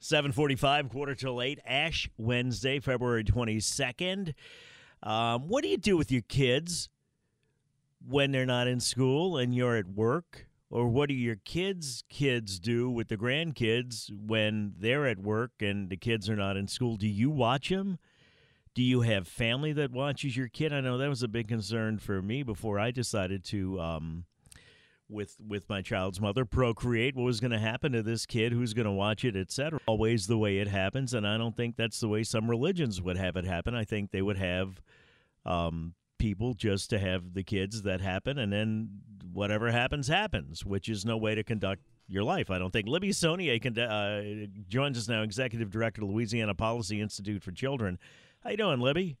745, quarter till 8, Ash Wednesday, February 22nd. Um, what do you do with your kids when they're not in school and you're at work? Or what do your kids' kids do with the grandkids when they're at work and the kids are not in school? Do you watch them? Do you have family that watches your kid? I know that was a big concern for me before I decided to um, with with my child's mother procreate what was going to happen to this kid who's going to watch it etc always the way it happens and i don't think that's the way some religions would have it happen. I think they would have um, people just to have the kids that happen and then whatever happens happens which is no way to conduct your life. I don't think libby sonnier uh, joins us now executive director of louisiana policy institute for children. How you doing libby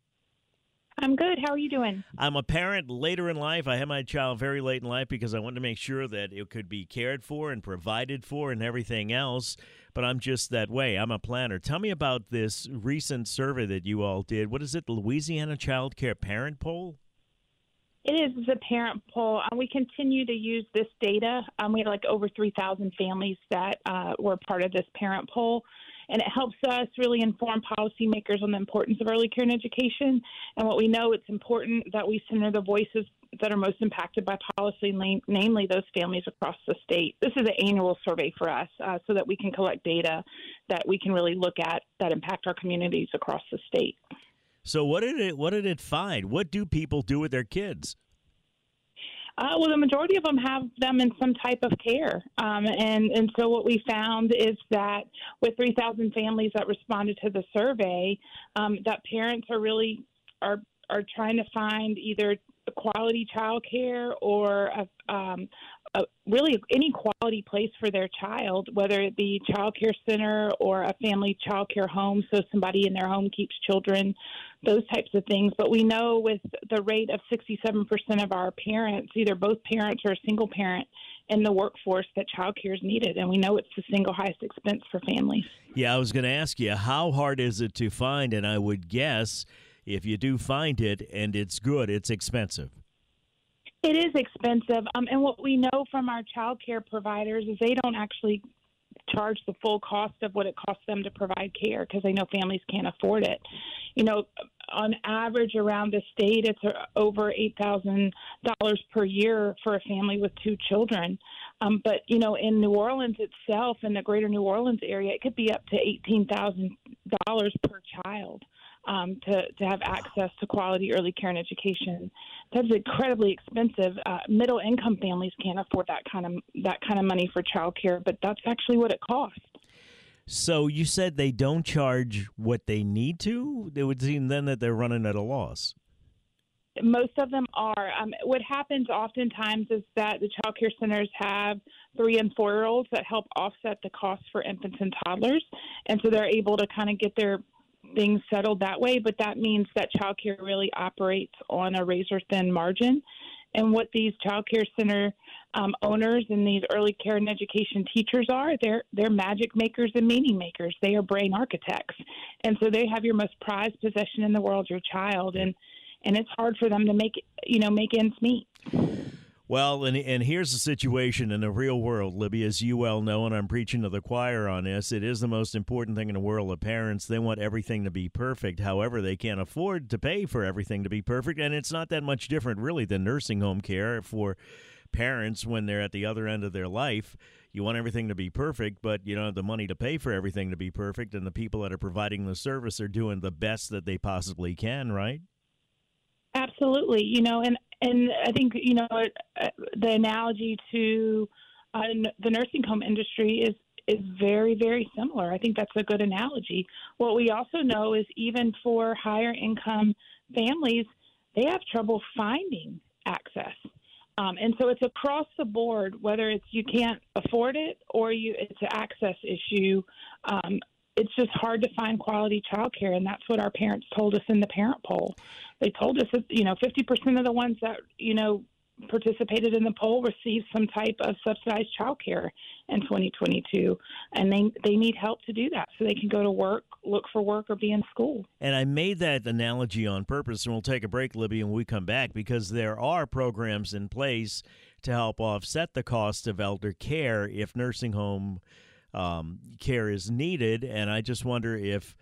I'm good. How are you doing? I'm a parent later in life. I had my child very late in life because I wanted to make sure that it could be cared for and provided for and everything else. But I'm just that way. I'm a planner. Tell me about this recent survey that you all did. What is it? The Louisiana Child Care Parent Poll? It is the parent poll. Um, we continue to use this data. Um, we had like over 3,000 families that uh, were part of this parent poll and it helps us really inform policymakers on the importance of early care and education. And what we know, it's important that we center the voices that are most impacted by policy, namely those families across the state. This is an annual survey for us uh, so that we can collect data that we can really look at that impact our communities across the state. So what did it what did it find? What do people do with their kids? Uh, well, the majority of them have them in some type of care, um, and and so what we found is that with 3,000 families that responded to the survey, um, that parents are really are are trying to find either quality child care or a, a, really any quality place for their child, whether it be child care center or a family child care home, so somebody in their home keeps children, those types of things. But we know with the rate of 67% of our parents, either both parents or a single parent in the workforce, that child care is needed. And we know it's the single highest expense for families. Yeah, I was going to ask you, how hard is it to find? And I would guess if you do find it and it's good, it's expensive. It is expensive. Um, and what we know from our child care providers is they don't actually charge the full cost of what it costs them to provide care because they know families can't afford it. You know, on average around the state, it's over $8,000 per year for a family with two children. Um, but, you know, in New Orleans itself, in the greater New Orleans area, it could be up to $18,000 per child um, to, to have access to quality early care and education. That's incredibly expensive. Uh, middle income families can't afford that kind of that kind of money for childcare, but that's actually what it costs. So you said they don't charge what they need to. It would seem then that they're running at a loss. Most of them are. Um, what happens oftentimes is that the child care centers have three and four year olds that help offset the cost for infants and toddlers. And so they're able to kind of get their things settled that way, but that means that childcare really operates on a razor thin margin. And what these child care center um, owners and these early care and education teachers are, they're they're magic makers and meaning makers. They are brain architects, and so they have your most prized possession in the world, your child, and and it's hard for them to make you know make ends meet. Well, and, and here's the situation in the real world, Libby, as you well know, and I'm preaching to the choir on this. It is the most important thing in the world of parents. They want everything to be perfect. However, they can't afford to pay for everything to be perfect. And it's not that much different, really, than nursing home care for parents when they're at the other end of their life. You want everything to be perfect, but you don't have the money to pay for everything to be perfect. And the people that are providing the service are doing the best that they possibly can, right? Absolutely. You know, and and I think you know uh, the analogy to uh, the nursing home industry is is very very similar. I think that's a good analogy. What we also know is even for higher income families, they have trouble finding access. Um, and so it's across the board, whether it's you can't afford it or you it's an access issue. Um, it's just hard to find quality childcare, and that's what our parents told us in the parent poll. They told us that you know 50% of the ones that you know participated in the poll received some type of subsidized childcare in 2022, and they they need help to do that so they can go to work, look for work, or be in school. And I made that analogy on purpose, and we'll take a break, Libby, and we come back because there are programs in place to help offset the cost of elder care if nursing home um, care is needed. And I just wonder if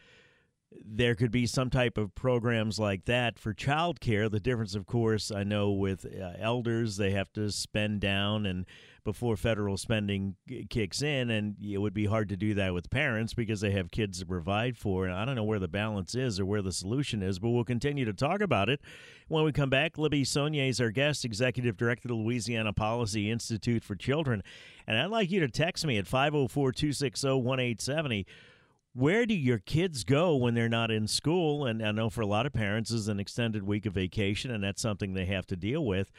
there could be some type of programs like that for childcare. The difference, of course, I know with uh, elders, they have to spend down and before federal spending kicks in, and it would be hard to do that with parents because they have kids to provide for. And I don't know where the balance is or where the solution is, but we'll continue to talk about it when we come back. Libby Sonnier is our guest, executive director of the Louisiana Policy Institute for Children, and I'd like you to text me at 504 260 1870 where do your kids go when they're not in school? And I know for a lot of parents, is an extended week of vacation, and that's something they have to deal with.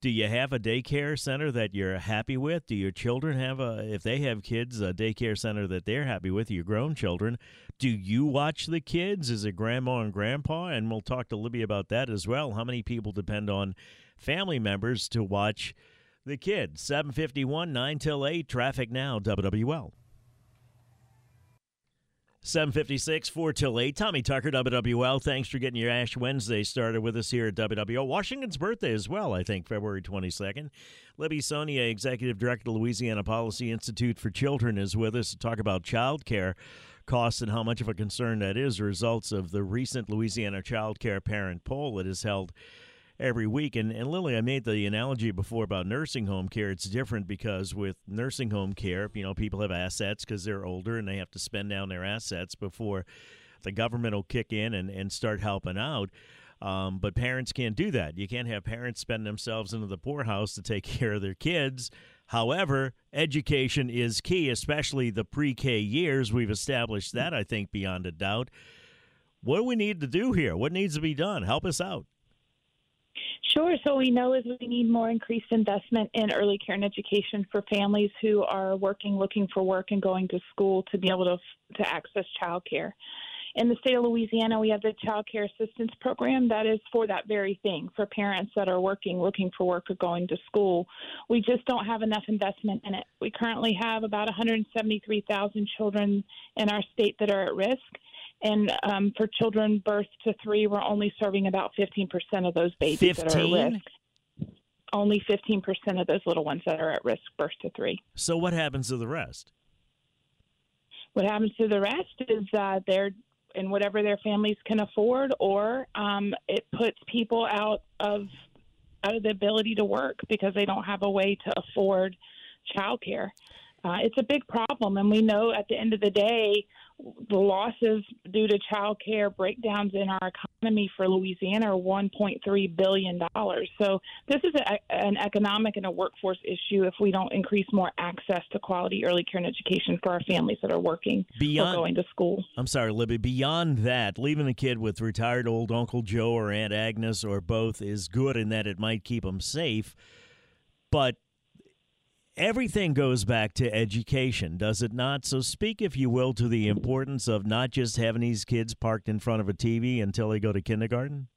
Do you have a daycare center that you're happy with? Do your children have a, if they have kids, a daycare center that they're happy with, your grown children? Do you watch the kids? Is it grandma and grandpa? And we'll talk to Libby about that as well. How many people depend on family members to watch the kids? 751, 9 till 8, traffic now, WWL. 756, 4 till 8. Tommy Tucker, WWL. Thanks for getting your Ash Wednesday started with us here at WWL. Washington's birthday as well, I think, February 22nd. Libby Sonnier, Executive Director of Louisiana Policy Institute for Children, is with us to talk about child care costs and how much of a concern that is. Results of the recent Louisiana Child Care Parent Poll that is held every week. And, and Lily, I made the analogy before about nursing home care. It's different because with nursing home care, you know, people have assets because they're older and they have to spend down their assets before the government will kick in and, and start helping out. Um, but parents can't do that. You can't have parents spend themselves into the poorhouse to take care of their kids. However, education is key, especially the pre K years. We've established that, I think, beyond a doubt. What do we need to do here? What needs to be done? Help us out. Sure. So we know is we need more increased investment in early care and education for families who are working, looking for work, and going to school to be able to to access child care. In the state of Louisiana, we have the Child Care Assistance Program that is for that very thing for parents that are working, looking for work, or going to school. We just don't have enough investment in it. We currently have about 173,000 children in our state that are at risk and um, for children birth to three, we're only serving about 15% of those babies 15? that are at risk. Only 15% of those little ones that are at risk birth to three. So, what happens to the rest? What happens to the rest is uh, they're in whatever their families can afford, or um, it puts people out of out of the ability to work because they don't have a way to afford childcare. Uh, it's a big problem, and we know at the end of the day, the losses due to child care breakdowns in our economy for Louisiana are $1.3 billion. So, this is a, an economic and a workforce issue if we don't increase more access to quality early care and education for our families that are working beyond, or going to school. I'm sorry, Libby. Beyond that, leaving a kid with retired old Uncle Joe or Aunt Agnes or both is good in that it might keep them safe. But everything goes back to education, does it not? So, speak, if you will, to the importance of not just having these kids parked in front of a TV until they go to kindergarten.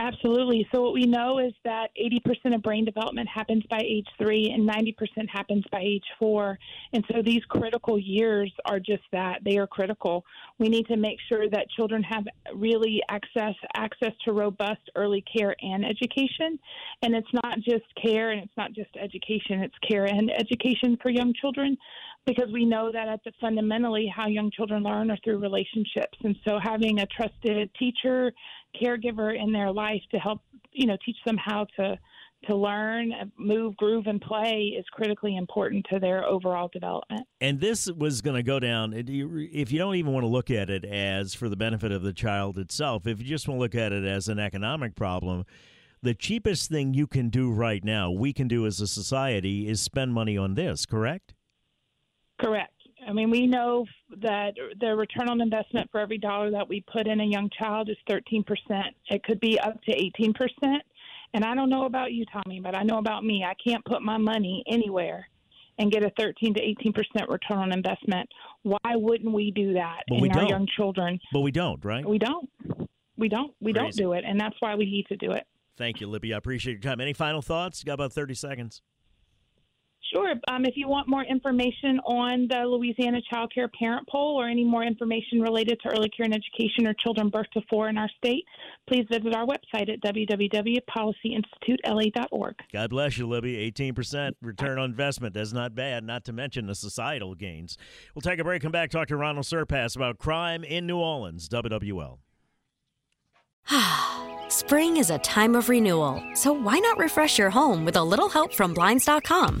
Absolutely. So, what we know is that 80% of brain development happens by age three and 90% happens by age four. And so, these critical years are just that they are critical. We need to make sure that children have really access access to robust early care and education. And it's not just care and it's not just education, it's care and education for young children because we know that at the fundamentally how young children learn are through relationships. And so having a trusted teacher caregiver in their life to help you know teach them how to to learn move groove and play is critically important to their overall development. And this was going to go down if you don't even want to look at it as for the benefit of the child itself if you just want to look at it as an economic problem the cheapest thing you can do right now we can do as a society is spend money on this correct Correct. I mean, we know that the return on investment for every dollar that we put in a young child is 13%. It could be up to 18%. And I don't know about you, Tommy, but I know about me. I can't put my money anywhere and get a 13 to 18% return on investment. Why wouldn't we do that but in our don't. young children? But we don't, right? We don't. We don't. We Crazy. don't do it. And that's why we need to do it. Thank you, Libby. I appreciate your time. Any final thoughts? You got about 30 seconds. Sure. Um, if you want more information on the Louisiana Child Care Parent Poll or any more information related to early care and education or children birth to four in our state, please visit our website at www.policyinstitutela.org. God bless you, Libby. 18% return on investment. That's not bad, not to mention the societal gains. We'll take a break, come back, talk to Ronald Surpass about crime in New Orleans, WWL. Spring is a time of renewal, so why not refresh your home with a little help from Blinds.com?